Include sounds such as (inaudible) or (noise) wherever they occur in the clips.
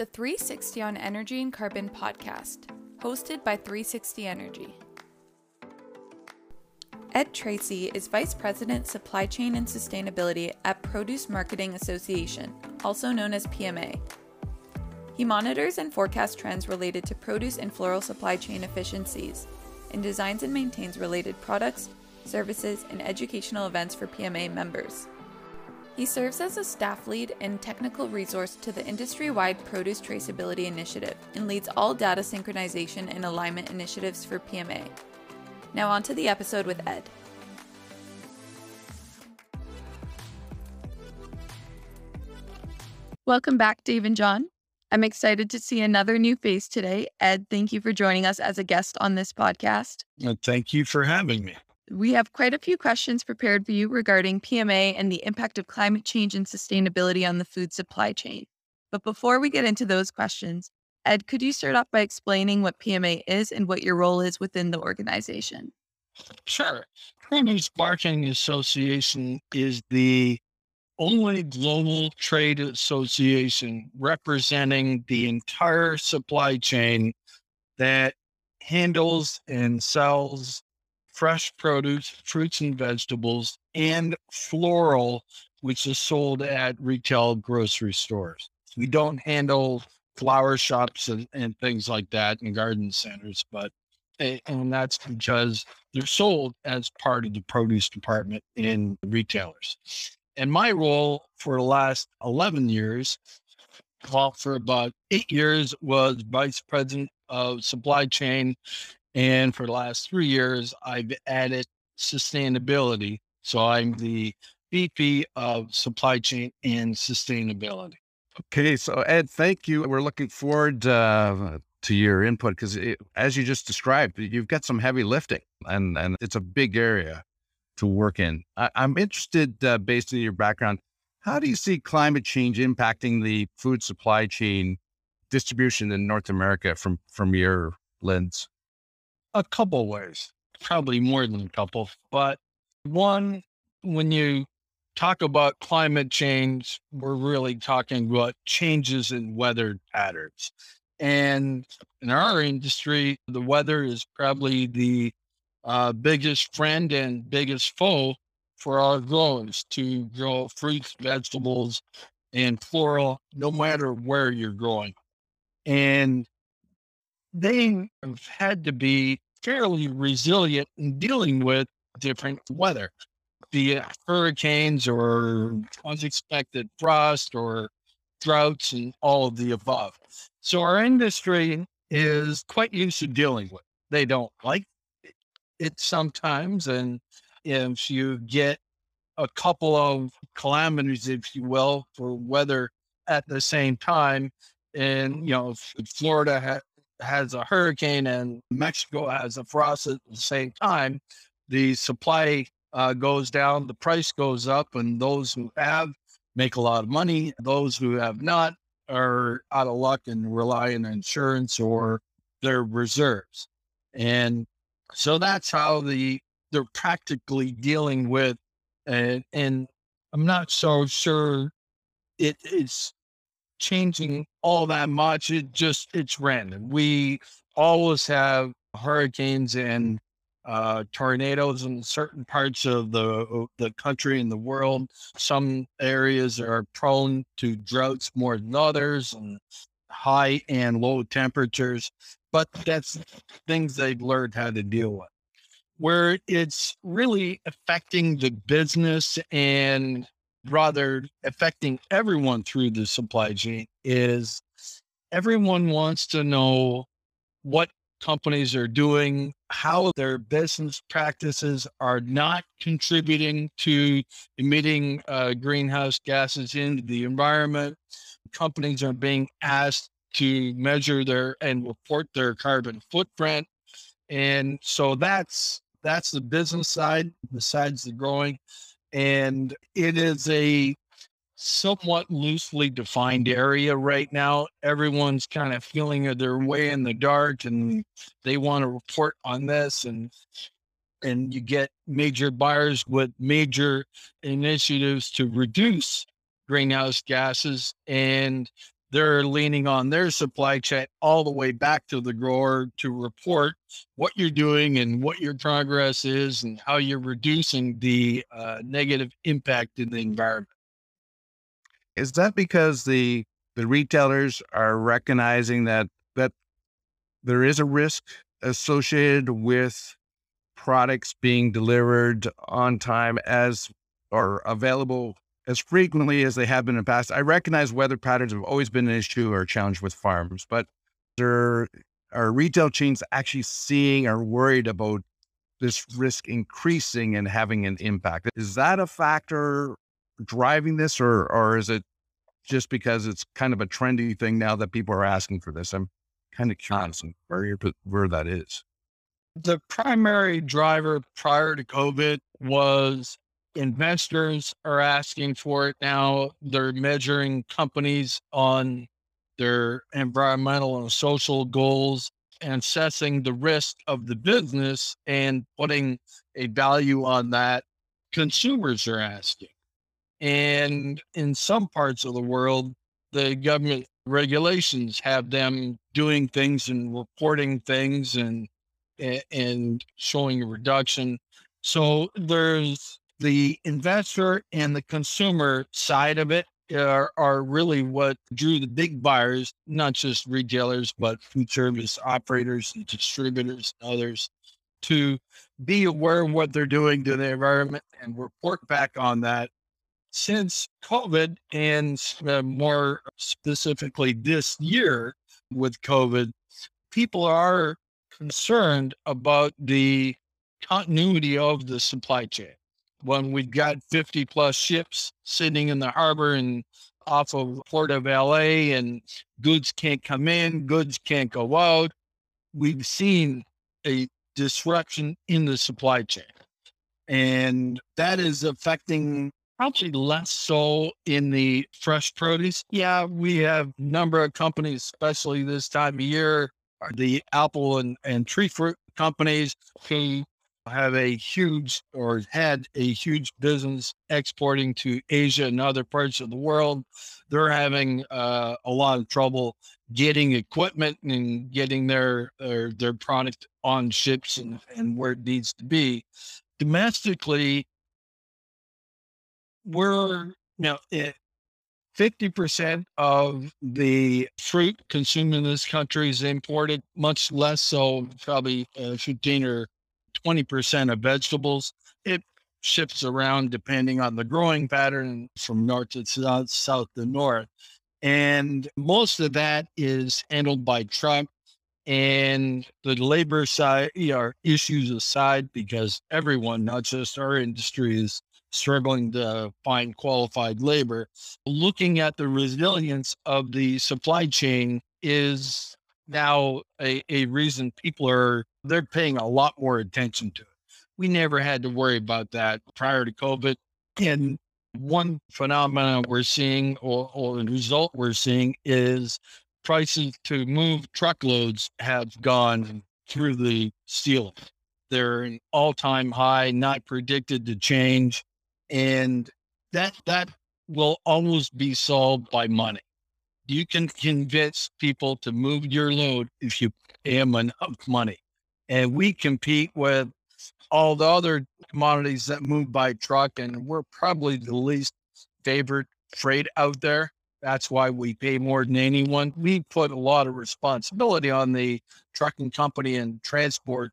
the 360 on Energy and Carbon podcast, hosted by 360 Energy. Ed Treacy is Vice President Supply Chain and Sustainability at Produce Marketing Association, also known as PMA. He monitors and forecasts trends related to produce and floral supply chain efficiencies and designs and maintains related products, services, and educational events for PMA members. He serves as a staff lead and technical resource to the industry wide produce traceability initiative and leads all data synchronization and alignment initiatives for PMA. Now, on to the episode with Ed. Welcome back, Dave and John. I'm excited to see another new face today. Ed, thank you for joining us as a guest on this podcast. thank you for having me. We have quite a few questions prepared for you regarding PMA and the impact of climate change and sustainability on the food supply chain. But before we get into those questions, Ed, could you start off by explaining what PMA is and what your role is within the organization? Sure. Produce Marketing Association is the only global trade association representing the entire supply chain that handles and sells fresh produce, fruits and vegetables, and floral, which is sold at retail grocery stores. We don't handle flower shops and, and things like that and garden centers, but and that's because they're sold as part of the produce department in retailers. And my role for the last 11 years, well, for about eight years, was vice president of supply chain and for the last three years, I've added sustainability. So I'm the VP of supply chain and sustainability. Okay. So, Ed, thank you. We're looking forward uh, to your input because, as you just described, you've got some heavy lifting and, and it's a big area to work in. I, am interested, uh, based on your background, how do you see climate change impacting the food supply chain distribution in North America from, from your lens? A couple ways, probably more than a couple. But one, when you talk about climate change, we're really talking about changes in weather patterns. And in our industry, the weather is probably the uh, biggest friend and biggest foe for our growers to grow fruits, vegetables, and floral, no matter where you're growing. And they have had to be fairly resilient in dealing with different weather, be it hurricanes or unexpected frost or droughts and all of the above. So our industry is quite used to dealing with. They don't like it sometimes, and if you get a couple of calamities, if you will, for weather at the same time, and you know, Florida ha- has a hurricane and Mexico has a frost at the same time, the supply uh, goes down, the price goes up, and those who have make a lot of money. Those who have not are out of luck and rely on insurance or their reserves. And so that's how the they're practically dealing with and and I'm not so sure it is changing all that much. It just it's random. We always have hurricanes and uh, tornadoes in certain parts of the the country and the world. Some areas are prone to droughts more than others, and high and low temperatures. But that's things they've learned how to deal with. Where it's really affecting the business and rather affecting everyone through the supply chain is everyone wants to know what companies are doing, how their business practices are not contributing to emitting uh, greenhouse gases into the environment. Companies are being asked to measure their and report their carbon footprint. And so that's that's the business side besides the growing and it is a somewhat loosely defined area right now. Everyone's kind of feeling their way in the dark and they want to report on this and and you get major buyers with major initiatives to reduce greenhouse gases and they're leaning on their supply chain all the way back to the grower to report what you're doing and what your progress is and how you're reducing the uh, negative impact in the environment. Is that because the the retailers are recognizing that that there is a risk associated with products being delivered on time as or available as frequently as they have been in the past. I recognize weather patterns have always been an issue or a challenge with farms, but there are retail chains actually seeing or worried about this risk increasing and having an impact. Is that a factor driving this, or or is it just because it's kind of a trendy thing now that people are asking for this? I'm kind of curious where where that is. The primary driver prior to COVID was investors are asking for it now. They're measuring companies on their environmental and social goals and assessing the risk of the business and putting a value on that. Consumers are asking. And in some parts of the world, the government regulations have them doing things and reporting things and and showing a reduction. So there's the investor and the consumer side of it are, are really what drew the big buyers, not just retailers, but food service operators distributors and others to be aware of what they're doing to the environment and report back on that. Since COVID and uh, more specifically this year with COVID, people are concerned about the continuity of the supply chain when we've got 50 plus ships sitting in the harbor and off of Port of LA and goods can't come in, goods can't go out. We've seen a disruption in the supply chain. And that is affecting probably less so in the fresh produce. Yeah, we have number of companies, especially this time of year, are the apple and, and tree fruit companies who have a huge or had a huge business exporting to Asia and other parts of the world. They're having uh, a lot of trouble getting equipment and getting their their, their product on ships and, and where it needs to be. Domestically, we're it, 50% of the fruit consumed in this country is imported, much less so, probably uh, 15 or 20% of vegetables. It shifts around depending on the growing pattern from north to south, south to north. And most of that is handled by truck. And the labor side, issues aside, because everyone, not just our industry, is struggling to find qualified labor. Looking at the resilience of the supply chain is now a, a reason people are they're paying a lot more attention to it. We never had to worry about that prior to COVID. And one phenomenon we're seeing or, or the result we're seeing is prices to move truckloads have gone through the ceiling. They're an all-time high, not predicted to change. And that that will almost be solved by money you can convince people to move your load if you pay them enough money. And we compete with all the other commodities that move by truck, and we're probably the least favored freight out there. That's why we pay more than anyone. We put a lot of responsibility on the trucking company and transport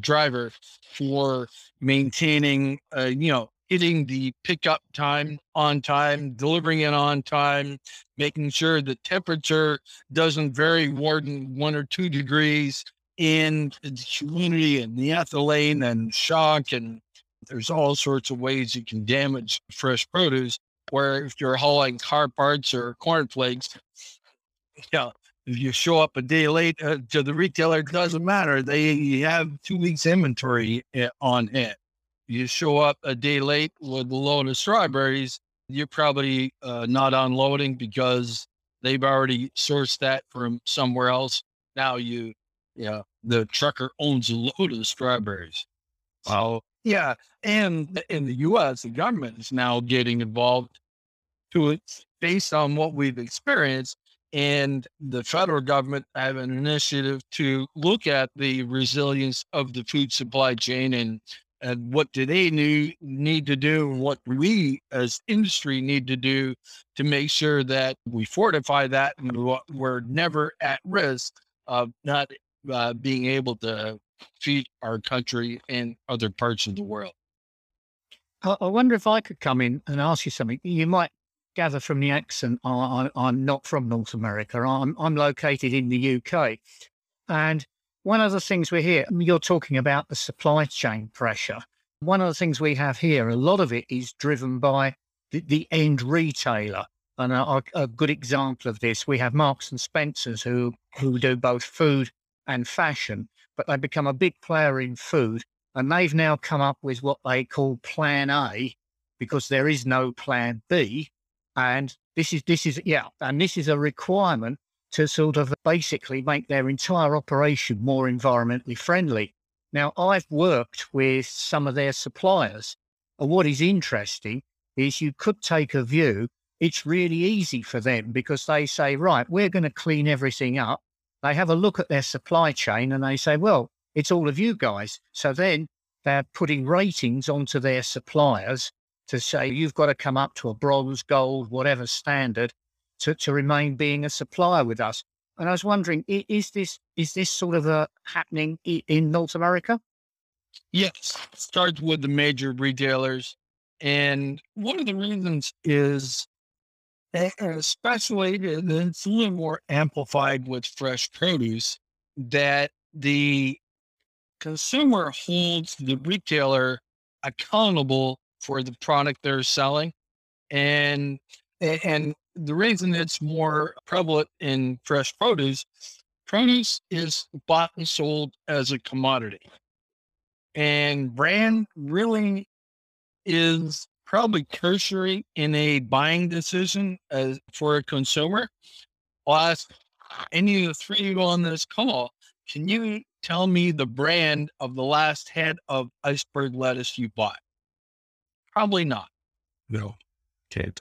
driver for maintaining, uh, you know, hitting the pickup time on time, delivering it on time, making sure the temperature doesn't vary more than one or two degrees in the humidity and the ethylene and shock. And there's all sorts of ways you can damage fresh produce. Where if you're hauling car parts or cornflakes, you know, if you show up a day late uh, to the retailer, it doesn't matter. They have two weeks inventory eh, on hand you show up a day late with a load of strawberries, you're probably uh, not unloading because they've already sourced that from somewhere else. Now you, yeah, the trucker owns a load of strawberries. Wow. So, yeah. And in the US, the government is now getting involved to it based on what we've experienced. And the federal government have an initiative to look at the resilience of the food supply chain and and what do they need, need to do and what we as industry need to do to make sure that we fortify that and we're never at risk of not uh, being able to feed our country and other parts of the world. I wonder if I could come in and ask you something. You might gather from the accent, I, am not from North America. I'm, I'm located in the UK. And one of the things we hear, um, you're talking about the supply chain pressure. One of the things we have here, a lot of it is driven by the, the end retailer. And a, a, good example of this, we have Marks and Spencers who, who do both food and fashion, but they become a big player in food. And they've now come up with what they call Plan A because there is no Plan B. And this is, this is, yeah, and this is a requirement to sort of basically make their entire operation more environmentally friendly. Now, I've worked with some of their suppliers, and what is interesting is you could take a view. It's really easy for them because they say, right, we're going to clean everything up. They have a look at their supply chain and they say, well, it's all of you guys. So then they're putting ratings onto their suppliers to say, you've got to come up to a bronze, gold, whatever standard to, to remain being a supplier with us. And I was wondering, is this is this sort of a happening in North America? Yes, starts with the major retailers, and one of the reasons is, especially it's a little more amplified with fresh produce, that the consumer holds the retailer accountable for the product they're selling, and and the reason it's more prevalent in fresh produce, produce is bought and sold as a commodity. And brand really is probably tertiary in a buying decision as for a consumer. I'll ask any of the three of you on this call, can you tell me the brand of the last head of iceberg lettuce you bought? Probably not. No.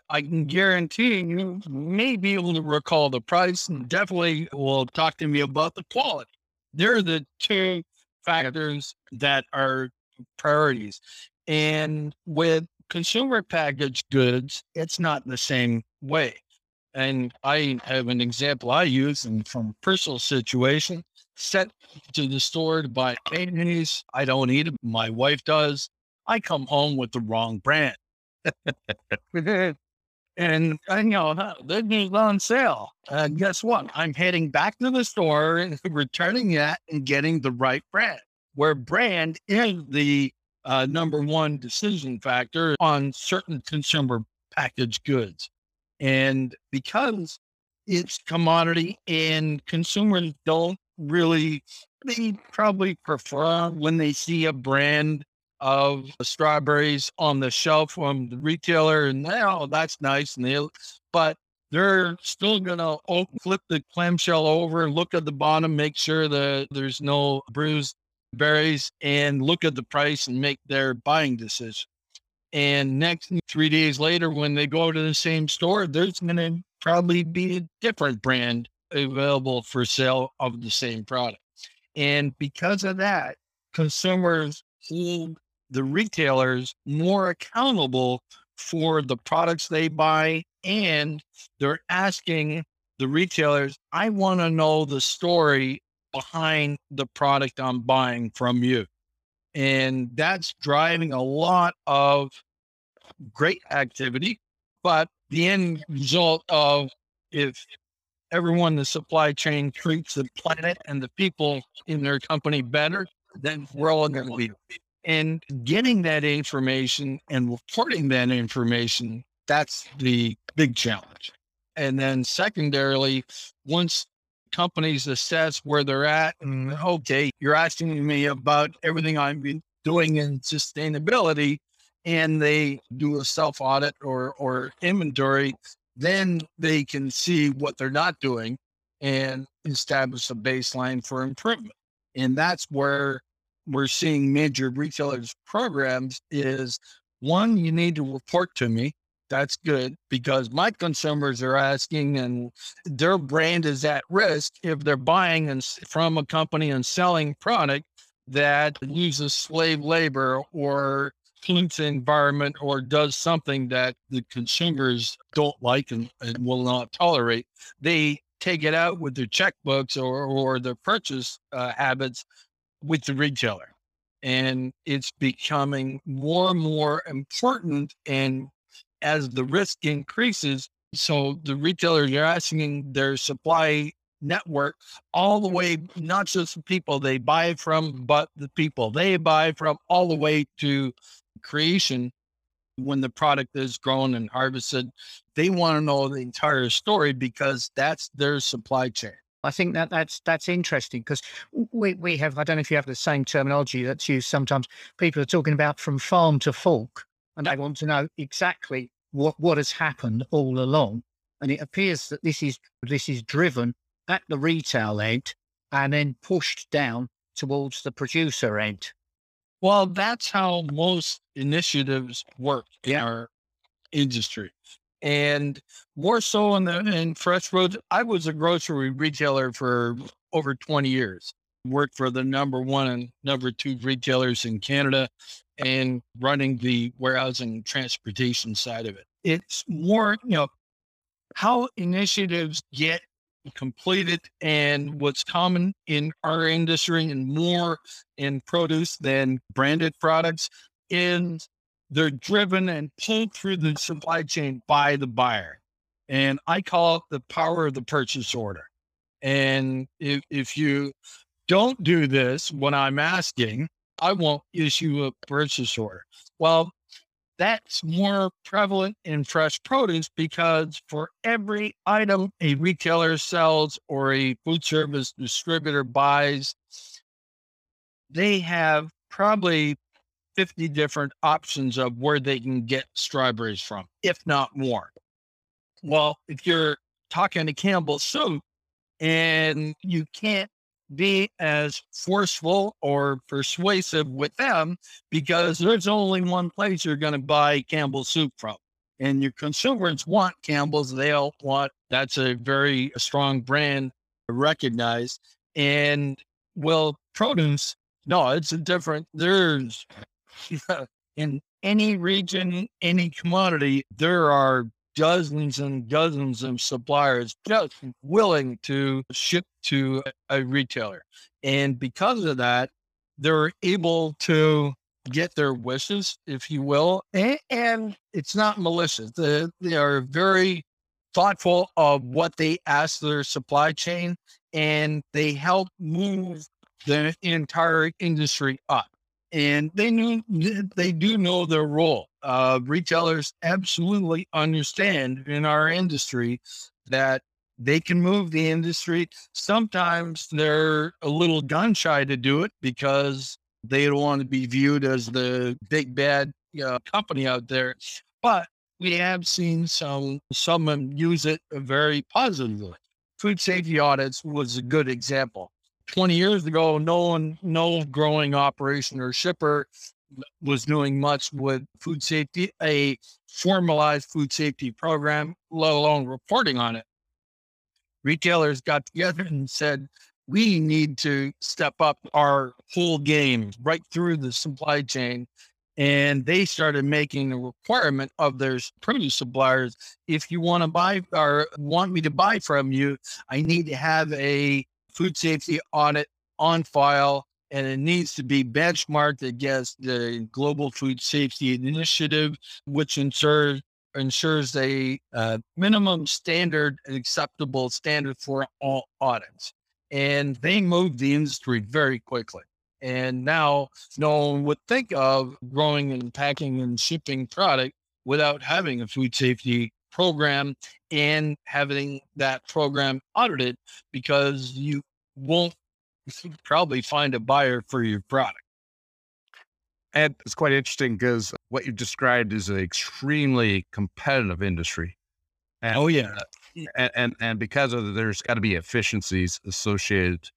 I can guarantee you may be able to recall the price and definitely will talk to me about the quality. They're the two factors that are priorities. And with consumer packaged goods, it's not the same way. And I have an example I use and from personal situation, set to the store to buy mayonnaise. I don't eat it. My wife does. I come home with the wrong brand. (laughs) and, you know, this is on sale. Uh, guess what? I'm heading back to the store and (laughs) returning that and getting the right brand, where brand is the uh, number one decision factor on certain consumer packaged goods. And because it's commodity and consumers don't really, they probably prefer when they see a brand of strawberries on the shelf from the retailer, and now that's nice. And they, but they're still gonna flip the clamshell over look at the bottom, make sure that there's no bruised berries, and look at the price and make their buying decision. And next three days later, when they go to the same store, there's gonna probably be a different brand available for sale of the same product. And because of that, consumers hold the retailers more accountable for the products they buy and they're asking the retailers, I want to know the story behind the product I'm buying from you. And that's driving a lot of great activity. But the end result of if everyone in the supply chain treats the planet and the people in their company better, then we're all going to leave. And getting that information and reporting that information, that's the big challenge. And then secondarily, once companies assess where they're at, and okay, you're asking me about everything I've been doing in sustainability, and they do a self audit or, or inventory, then they can see what they're not doing and establish a baseline for improvement. And that's where we're seeing major retailers programs is one, you need to report to me That's good because my consumers are asking and their brand is at risk if they're buying and from a company and selling product that uses slave labor or pollutes the environment or does something that the consumers don't like and, and will not tolerate. They take it out with their checkbooks or, or their purchase uh, habits with the retailer. And it's becoming more and more important. And as the risk increases, so the retailers are asking their supply network all the way, not just the people they buy from, but the people they buy from, all the way to creation when the product is grown and harvested. They want to know the entire story because that's their supply chain. I think that that's that's interesting because we we have I don't know if you have the same terminology that's used sometimes. People are talking about from farm to fork, and they want to know exactly what what has happened all along. And it appears that this is this is driven at the retail end and then pushed down towards the producer end. Well, that's how most initiatives work in our industry. And more so in the in fresh foods. I was a grocery retailer for over 20 years. Worked for the number one and number two retailers in Canada and running the warehousing transportation side of it. It's more, you know, how initiatives get completed and what's common in our industry and more in produce than branded products is they're driven and pulled through the supply chain by the buyer. And I call it the power of the purchase order. And if, if you don't do this when I'm asking, I won't issue a purchase order. Well, that's more prevalent in fresh produce because for every item a retailer sells or a food service distributor buys, they have probably 50 different options of where they can get strawberries from, if not more. Well, if you're talking to Campbell Soup and you can't be as forceful or persuasive with them because there's only one place you're going to buy Campbell's soup from. And your consumers want Campbell's. They'll want that's a very strong brand recognized. And well, produce, no, it's a different. There's in any region, any commodity, there are dozens and dozens of suppliers just willing to ship to a retailer. And because of that, they're able to get their wishes, if you will. And, and it's not malicious. They, they are very thoughtful of what they ask their supply chain and they help move the entire industry up and they knew they do know their role. Uh, retailers absolutely understand in our industry that they can move the industry. Sometimes they're a little gun shy to do it because they don't want to be viewed as the big bad uh, company out there. But we have seen some some use it very positively. Food safety audits was a good example. 20 years ago, no one, no growing operation or shipper was doing much with food safety, a formalized food safety program, let alone reporting on it. Retailers got together and said, we need to step up our whole game right through the supply chain. And they started making a requirement of their produce suppliers. If you want to buy or want me to buy from you, I need to have a food safety audit on file and it needs to be benchmarked against the Global Food Safety Initiative, which ensures ensures a uh, minimum standard, and acceptable standard for all audits. And they moved the industry very quickly. And now no one would think of growing and packing and shipping product without having a food safety program and having that program audited because you won't (laughs) probably find a buyer for your product. And it's quite interesting because what you described is an extremely competitive industry. And, oh yeah, uh, and and, and because of there's got to be efficiencies associated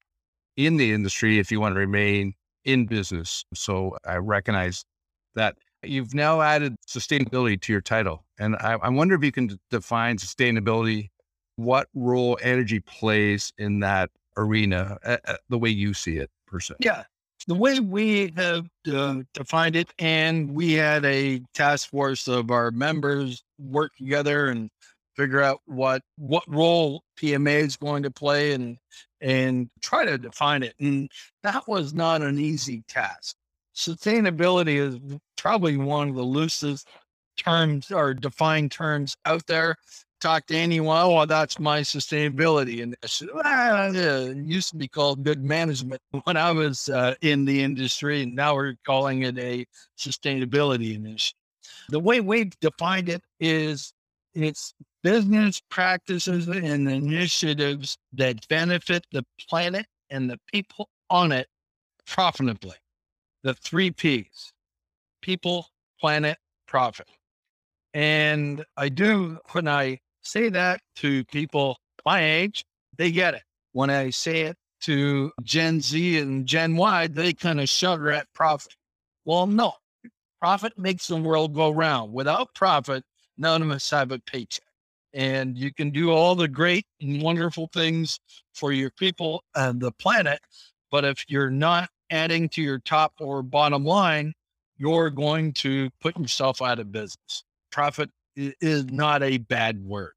in the industry if you want to remain in business. So I recognize that You've now added sustainability to your title. And I, I wonder if you can define sustainability, what role energy plays in that arena, uh, uh, the way you see it, per se. Yeah. The way we have uh, defined it, and we had a task force of our members work together and figure out what what role PMA is going to play and and try to define it. And that was not an easy task. Sustainability is probably one of the loosest terms or defined terms out there. Talk to anyone, well, that's my sustainability. And it used to be called good management (laughs) when I was uh, in the industry, and now we're calling it a sustainability initiative. The way we've defined it is it's business practices and initiatives that benefit the planet and the people on it profitably. The three P's people, planet, profit. And I do, when I say that to people my age, they get it. When I say it to Gen Z and Gen Y, they kind of shudder at profit. Well, no, profit makes the world go round. Without profit, none of us have a paycheck. And you can do all the great and wonderful things for your people and the planet. But if you're not adding to your top or bottom line, you're going to put yourself out of business. Profit is not a bad word.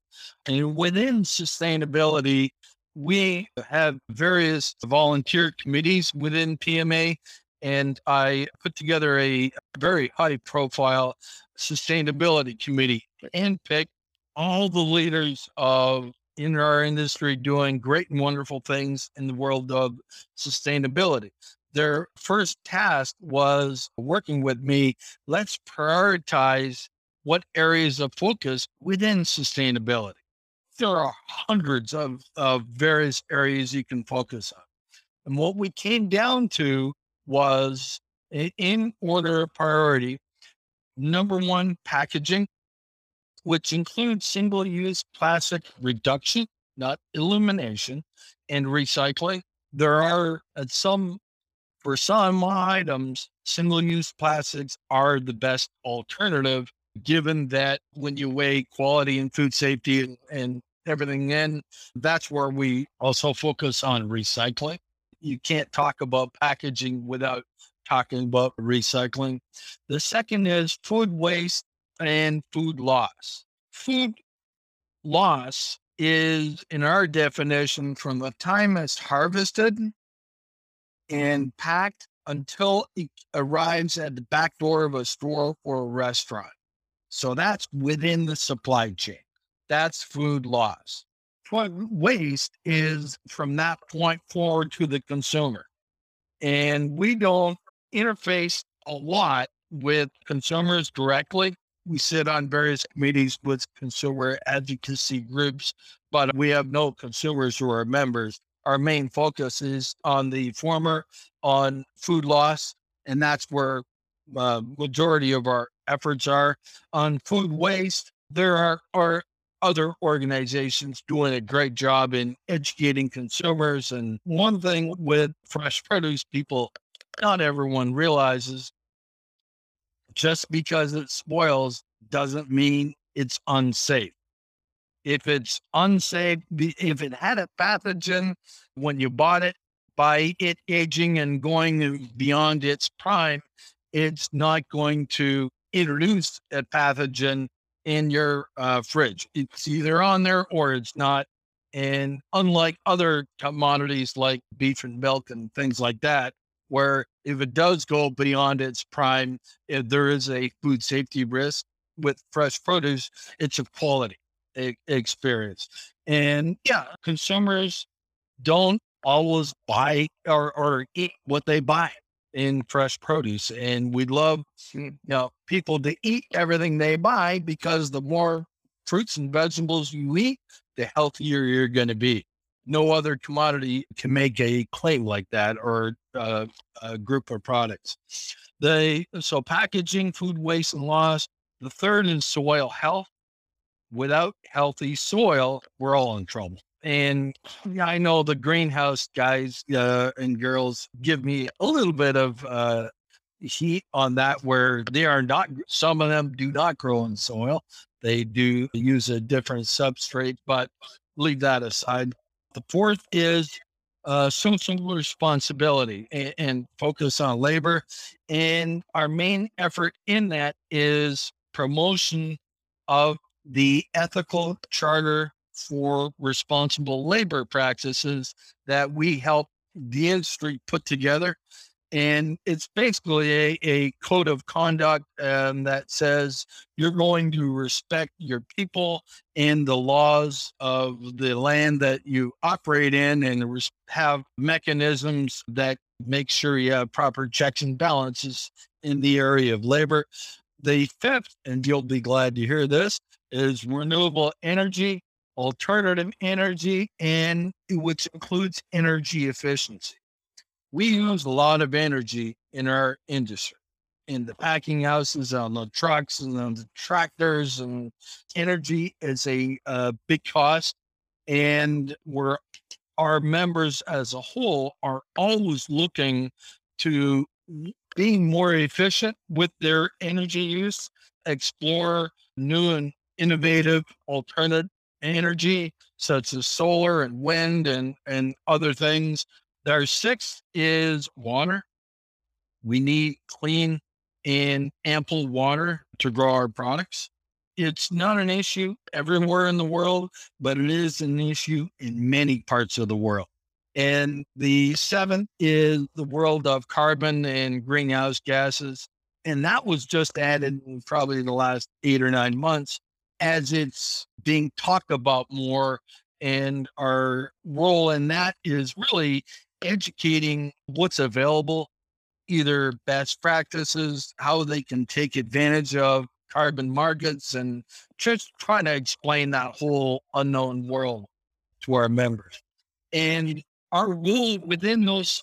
And within sustainability, we have various volunteer committees within PMA, and I put together a very high profile sustainability committee and pick all the leaders of in our industry doing great and wonderful things in the world of sustainability their first task was working with me. Let's prioritize what areas of focus within sustainability. There are hundreds of, of various areas you can focus on. And what we came down to was in order of priority number one, packaging, which includes single use plastic reduction, not elimination, and recycling. There are uh, some for some um, items, single use plastics are the best alternative, given that when you weigh quality and food safety and, and everything in, that's where we also focus on recycling. You can't talk about packaging without talking about recycling. The second is food waste and food loss. Food loss is, in our definition, from the time it's harvested and packed until it arrives at the back door of a store or a restaurant. So that's within the supply chain. That's food loss. Food waste is from that point forward to the consumer. And we don't interface a lot with consumers directly. We sit on various committees with consumer advocacy groups, but we have no consumers who are members our main focus is on the former, on food loss, and that's where uh, majority of our efforts are. On food waste, there are, are other organizations doing a great job in educating consumers. And one thing with fresh produce, people, not everyone realizes just because it spoils doesn't mean it's unsafe if it's unsafe, if it had a pathogen when you bought it, by it aging and going beyond its prime, it's not going to introduce a pathogen in your uh, fridge. It's either on there or it's not. And unlike other commodities like beef and milk and things like that, where if it does go beyond its prime, there is a food safety risk with fresh produce, it's of quality experience. And yeah, consumers don't always buy or, or eat what they buy in fresh produce. And we love you know people to eat everything they buy because the more fruits and vegetables you eat, the healthier you're going to be. No other commodity can make a claim like that or uh, a group of products. They so packaging, food waste and loss. The third is soil health without healthy soil, we're all in trouble. And yeah, I know the greenhouse guys uh, and girls give me a little bit of uh, heat on that where they are not, some of them do not grow in soil. They do use a different substrate, but leave that aside. The fourth is uh, social responsibility and, and focus on labor. And our main effort in that is promotion of the ethical charter for responsible labor practices that we help the industry put together and it's basically a, a code of conduct um, that says you're going to respect your people and the laws of the land that you operate in and have mechanisms that make sure you have proper checks and balances in the area of labor. The fifth, and you'll be glad to hear this, is renewable energy, alternative energy, and which includes energy efficiency. We use a lot of energy in our industry in the packing houses on the trucks and on the tractors and energy is a, a big cost and we're our members as a whole are always looking to being more efficient with their energy use explore new and innovative alternative energy such as solar and wind and and other things our sixth is water. We need clean and ample water to grow our products. It's not an issue everywhere in the world, but it is an issue in many parts of the world. And the seventh is the world of carbon and greenhouse gases. And that was just added probably in the last eight or nine months as it's being talked about more. And our role in that is really educating what's available, either best practices, how they can take advantage of carbon markets, and just trying to explain that whole unknown world to our members. And our role within those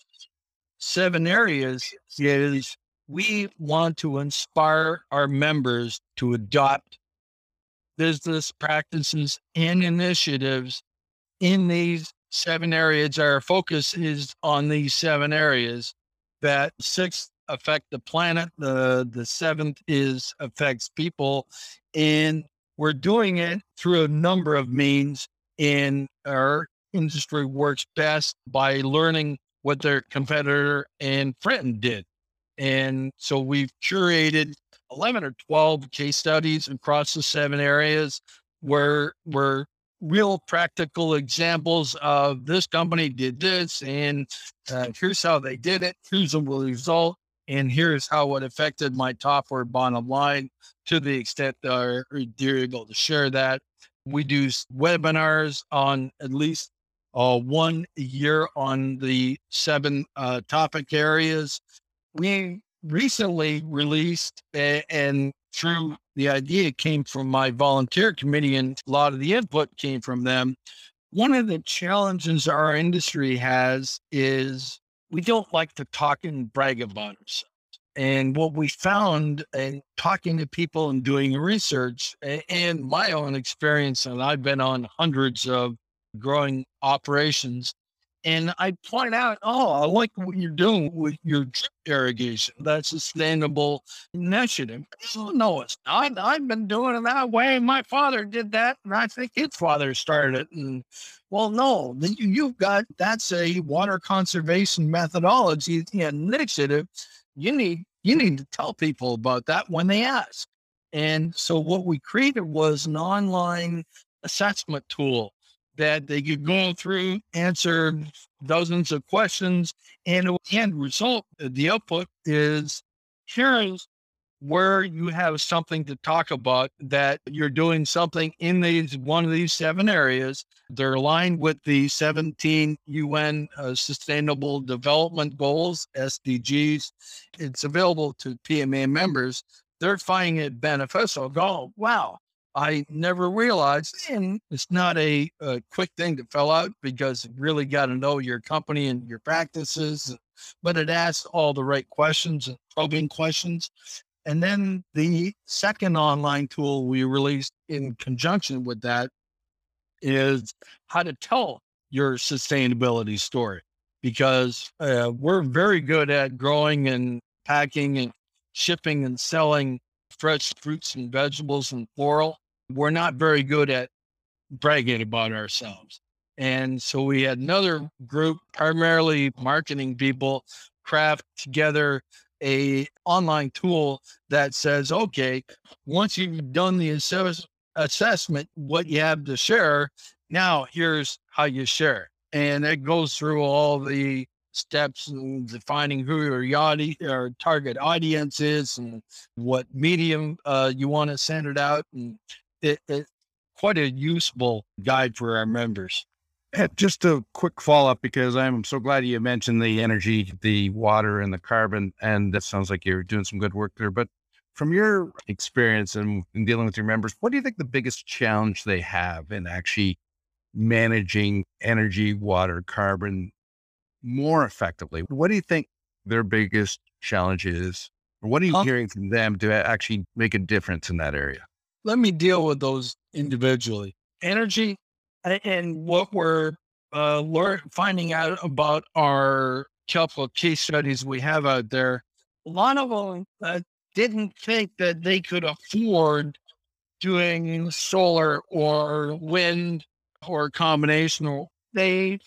seven areas is we want to inspire our members to adopt business practices and initiatives in these seven areas. Our focus is on these seven areas. That sixth affect the planet. The the seventh is affects people, and we're doing it through a number of means. And our industry works best by learning what their competitor and friend did. And so we've curated 11 or 12 case studies across the seven areas where we're real practical examples of this company did this and uh, here's how they did it here's the result and here's how it affected my top or bottom line to the extent that you're able to share that. We do webinars on at least uh, one year on the seven uh, topic areas. We recently released and through the idea came from my volunteer committee and a lot of the input came from them. One of the challenges our industry has is we don't like to talk and brag about ourselves. And what we found in talking to people and doing research and my own experience, and I've been on hundreds of growing operations, and I point out, oh, I like what you're doing with your drip irrigation. That's a sustainable initiative. Oh, no, it's not. I've been doing it that way. My father did that, and I think his father started it. And well, no, you've got that's a water conservation methodology initiative. You need you need to tell people about that when they ask. And so what we created was an online assessment tool that they could go through, answer dozens of questions, and the end result, uh, the output is here's where you have something to talk about that you're doing something in these one of these seven areas. They're aligned with the 17 UN uh, Sustainable Development Goals, SDGs. It's available to PMA members. They're finding it beneficial. Go, wow, I never realized, and it's not a, a, quick thing to fill out because you really got to know your company and your practices, but it asks all the right questions and probing questions. And then the second online tool we released in conjunction with that is how to tell your sustainability story because uh, we're very good at growing and packing and shipping and selling fresh fruits and vegetables and floral. We're not very good at bragging about ourselves. And so we had another group, primarily marketing people, craft together a online tool that says, okay, once you've done the assess- assessment, what you have to share, now here's how you share. And it goes through all the steps and defining who your yachty, or target audience is and what medium uh, you want to send it out. And it, it quite a useful guide for our members. Just a quick follow up because I'm so glad you mentioned the energy, the water, and the carbon. And that sounds like you're doing some good work there. But from your experience and in, in dealing with your members, what do you think the biggest challenge they have in actually managing energy, water, carbon more effectively? What do you think their biggest challenge is? What are you hearing from them to actually make a difference in that area? Let me deal with those individually. Energy and what we're uh, learn, finding out about our couple of case studies we have out there, a lot of them uh, didn't think that they could afford doing solar or wind or combination. They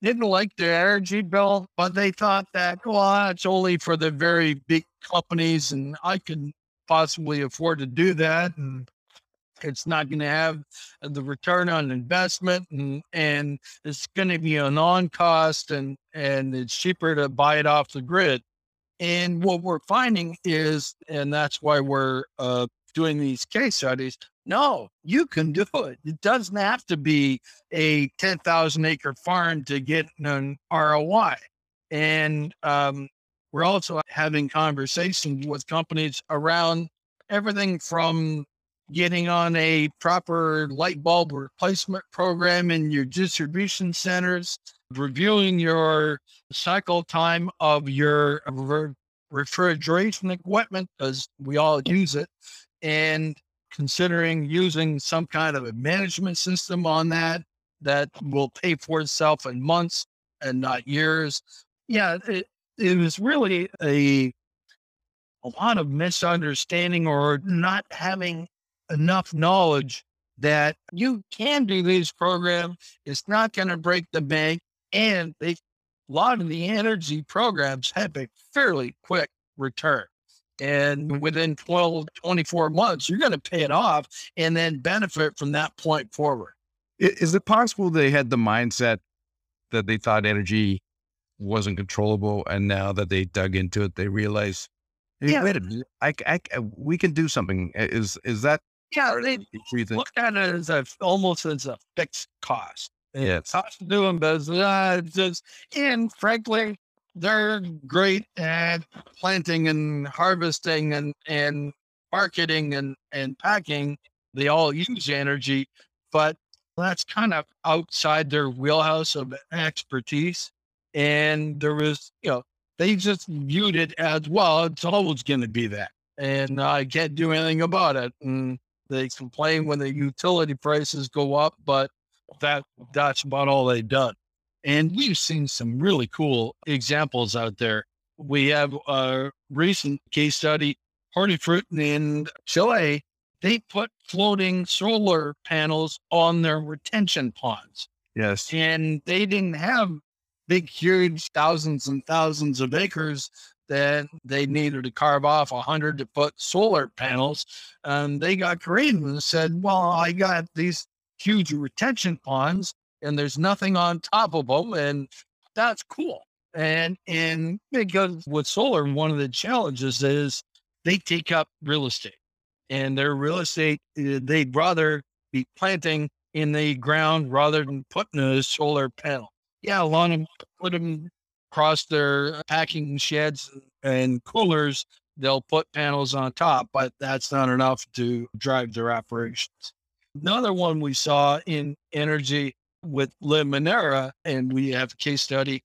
didn't like the energy bill, but they thought that, well, it's only for the very big companies and I can possibly afford to do that. And it's not going to have the return on investment and, and it's going to be a non-cost and, and it's cheaper to buy it off the grid. And what we're finding is, and that's why we're uh, doing these case studies. No, you can do it. It doesn't have to be a 10,000 acre farm to get an ROI. And um, we're also having conversations with companies around everything from getting on a proper light bulb replacement program in your distribution centers, reviewing your cycle time of your re- refrigeration equipment, because we all use it, and considering using some kind of a management system on that that will pay for itself in months and not years. Yeah, it, it was really a a lot of misunderstanding or not having enough knowledge that you can do these programs. It's not going to break the bank. And they, a lot of the energy programs have a fairly quick return. And within 12, 24 months, you're going to pay it off and then benefit from that point forward. Is it possible they had the mindset that they thought energy wasn't controllable, and now that they dug into it, they realize, hey, yeah. wait a minute, I, I, we can do something. Is is that yeah, they look at it as a, almost as a fixed cost. It's cost of doing business. Uh, just, and frankly, they're great at planting and harvesting and, and marketing and, and packing. They all use energy, but that's kind of outside their wheelhouse of expertise. And there was, you know, they just viewed it as well, it's always going to be that. And I can't do anything about it. And they complain when the utility prices go up, but that that's about all they've done. And we've seen some really cool examples out there. We have a recent case study, Hortifruti in Chile. They put floating solar panels on their retention ponds. Yes. And they didn't have big, huge thousands and thousands of acres then they needed to carve off a hundred to put solar panels. And they got creative and said, well, I got these huge retention ponds and there's nothing on top of them. And that's cool. And, and because with solar, one of the challenges is they take up real estate and their real estate, eh, they'd rather be planting in the ground rather than putting a solar panel. Yeah, a lot of put them across their packing sheds and coolers, they'll put panels on top, but that's not enough to drive their operations. Another one we saw in energy with Limoneira, and we have a case study,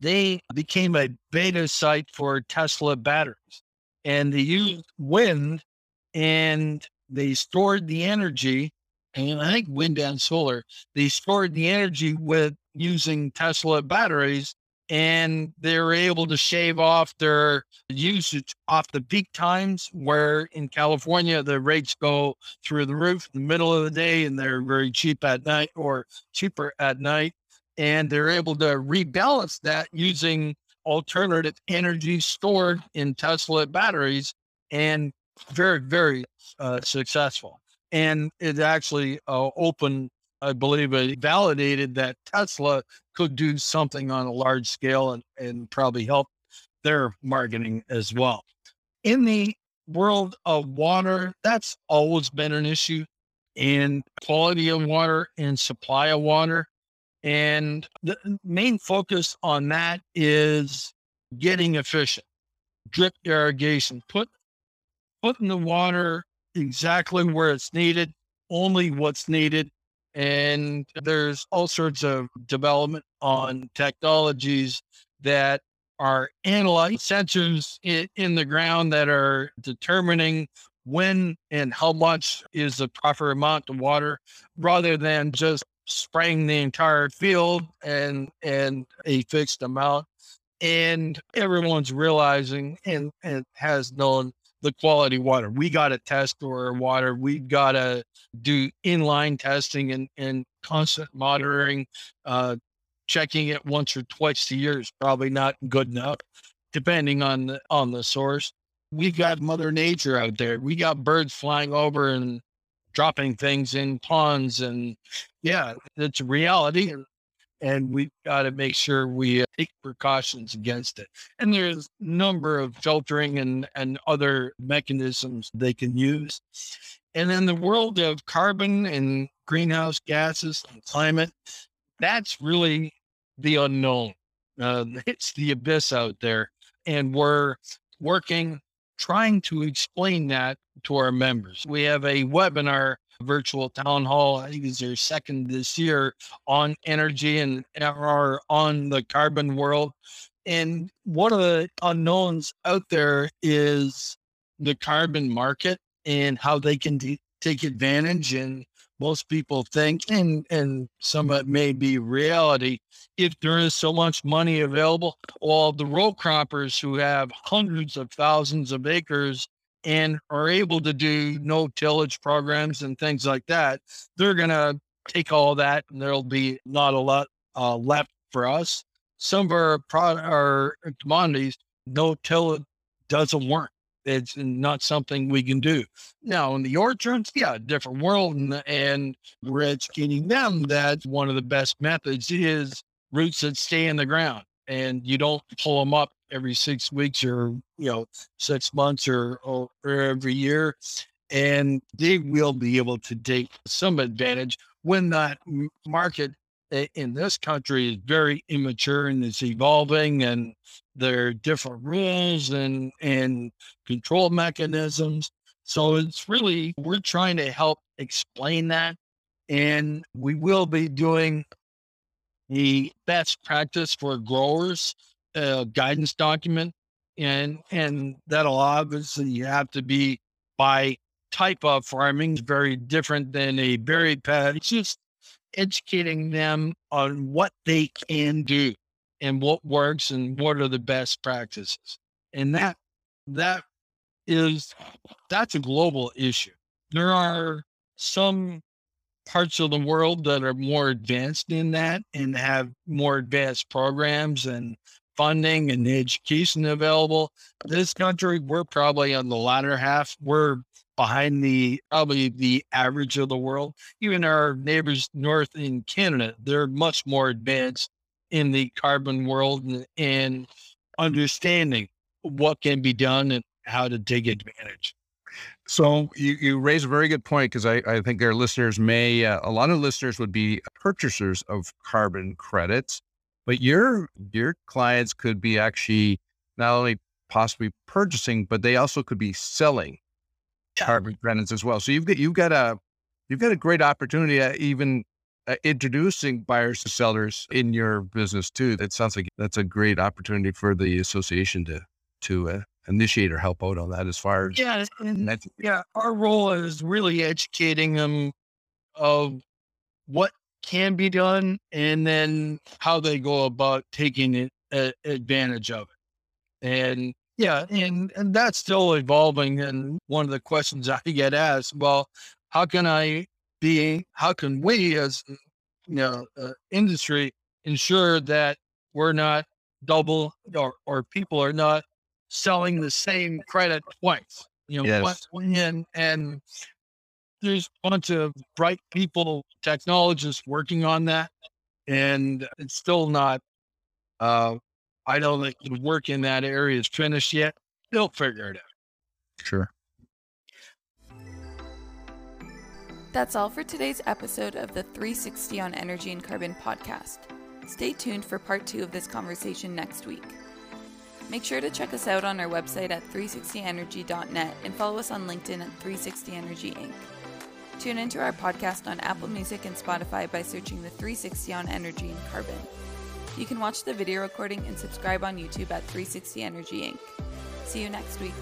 they became a beta site for Tesla batteries. And they used wind and they stored the energy, and I think wind and solar, they stored the energy with using Tesla batteries and they're able to shave off their usage off the peak times where in California the rates go through the roof in the middle of the day and they're very cheap at night or cheaper at night. And they're able to rebalance that using alternative energy stored in Tesla batteries and very very uh, successful and it actually uh, opened I believe it validated that Tesla could do something on a large scale and, and probably help their marketing as well. In the world of water, that's always been an issue in quality of water and supply of water. And the main focus on that is getting efficient, drip irrigation, put putting the water exactly where it's needed, only what's needed, and there's all sorts of development on technologies that are analyzing sensors in, in the ground that are determining when and how much is the proper amount of water rather than just spraying the entire field and and a fixed amount. And everyone's realizing and, and has known the quality water. We got to test our water. We got to do inline testing and, and constant monitoring. Uh, checking it once or twice a year is probably not good enough, depending on the, on the source. We got Mother Nature out there. We got birds flying over and dropping things in ponds, and yeah, it's reality. And we've got to make sure we uh, take precautions against it. And there's a number of filtering and, and other mechanisms they can use. And in the world of carbon and greenhouse gases and climate, that's really the unknown. Uh, (laughs) it's the abyss out there. And we're working, trying to explain that to our members. We have a webinar virtual town hall. I think it's their second this year on energy and are on the carbon world. And one of the unknowns out there is the carbon market and how they can take advantage. And most people think, and and some of it may be reality, if there is so much money available, all the row croppers who have hundreds of thousands of acres and are able to do no tillage programs and things like that, they're going to take all that and there'll be not a lot uh, left for us. Some of our product, our commodities, no till doesn't work. It's not something we can do. Now, in the orchards, yeah, different world, and, and we're educating them that one of the best methods is roots that stay in the ground and you don't pull them up every six weeks or you know six months or, or, or every year and they will be able to take some advantage when that market in this country is very immature and it's evolving and there are different rules and and control mechanisms. So it's really we're trying to help explain that and we will be doing the best practice for growers uh, guidance document and and that'll obviously have to be by type of farming very different than a berry patch it's just educating them on what they can do and what works and what are the best practices. And that that is that's a global issue. There are some parts of the world that are more advanced in that and have more advanced programs and funding and education available. This country, we're probably on the latter half. We're behind the probably the average of the world. Even our neighbors north in Canada, they're much more advanced in the carbon world and, and understanding what can be done and how to take advantage. So you, you raise a very good point because I, I think our listeners may, uh, a lot of listeners would be purchasers of carbon credits, but your your clients could be actually not only possibly purchasing, but they also could be selling carbon credits as well. So you've got you've got a you've got a great opportunity at even uh, introducing buyers to sellers in your business too. That sounds like that's a great opportunity for the association to to uh, initiate or help out on that as far as yeah and, yeah our role is really educating them of what can be done and then how they go about taking a- advantage of it. And yeah, and, and that's still evolving. And one of the questions I get asked, well, how can I be, how can we as, you know, uh, industry ensure that we're not double or, or people are not selling the same credit twice? You know, Yes. and, and there's a bunch of bright people, technologists working on that. And it's still not, uh, I don't think the work in that area is finished yet. They'll figure it out. Sure. That's all for today's episode of the 360 on Energy and Carbon podcast. Stay tuned for part two of this conversation next week. Make sure to check us out on our website at 360energy.net and follow us on LinkedIn at 360energy Inc. Tune into our podcast on Apple Music and Spotify by searching the 360 on Energy and Carbon. You can watch the video recording and subscribe on YouTube at 360 Energy Inc. See you next week.